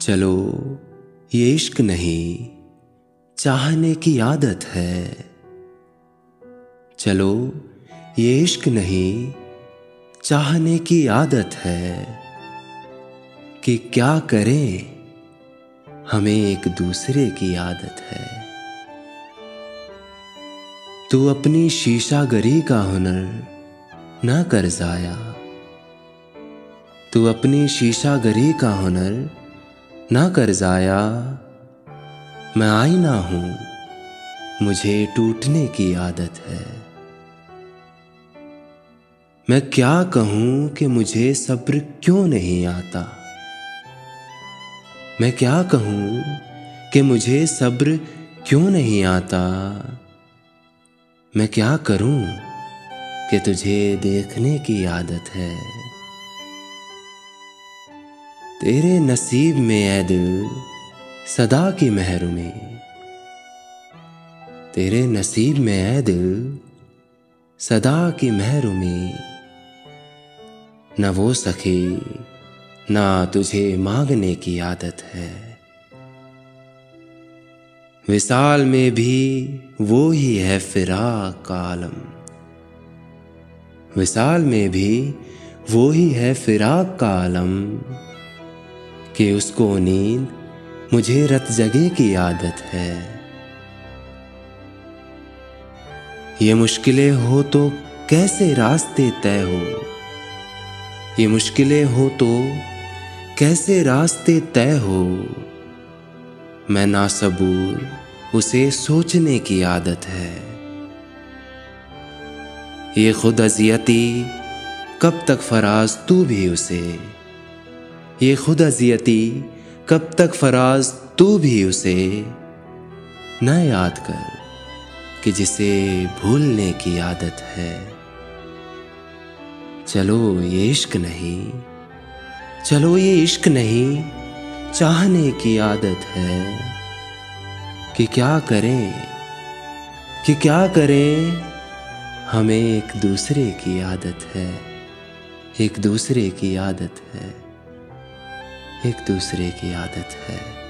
चलो, ये इश्क नहीं, चाहने की आदत है। चलो, ये इश्क नहीं, चाहने की आदत है कि क्या करें, हमें एक दूसरे की आदत है। तू अपनी शीशागरी का हुनर ना कर जाया। तू अपनी शीशागरी का हुनर ना कर जाया। मैं आईना हूँ, मुझे टूटने की आदत है। मैं क्या कहूँ कि मुझे सब्र क्यों नहीं आता? मैं क्या कहूँ कि मुझे सब्र क्यों नहीं आता? मैं क्या करूँ कि तुझे देखने की आदत है? तेरे नसीब में ऐ दिल सदा की महरूमी। तेरे नसीब में ऐ दिल सदा की महरूमी। न वो सखी, ना तुझे मांगने की आदत है। विशाल में भी वो ही है फिराक का आलम। विशाल में भी वो ही है फिराक का आलम। कि उसको नींद मुझे रत जगे की आदत है। ये मुश्किलें हो तो कैसे रास्ते तय हो? ये मुश्किलें हो तो कैसे रास्ते तय हो? मैं ना सबूर उसे सोचने की आदत है। ये खुद अजियती कब तक फराज तू भी उसे? ये खुद अजियती कब तक फराज तू भी उसे न याद कर कि जिसे भूलने की आदत है। चलो ये इश्क नहीं, चलो ये इश्क नहीं, चाहने की आदत है कि क्या करें, कि क्या करें, हमें एक दूसरे की आदत है, एक दूसरे की आदत है। एक दूसरे की आदत है।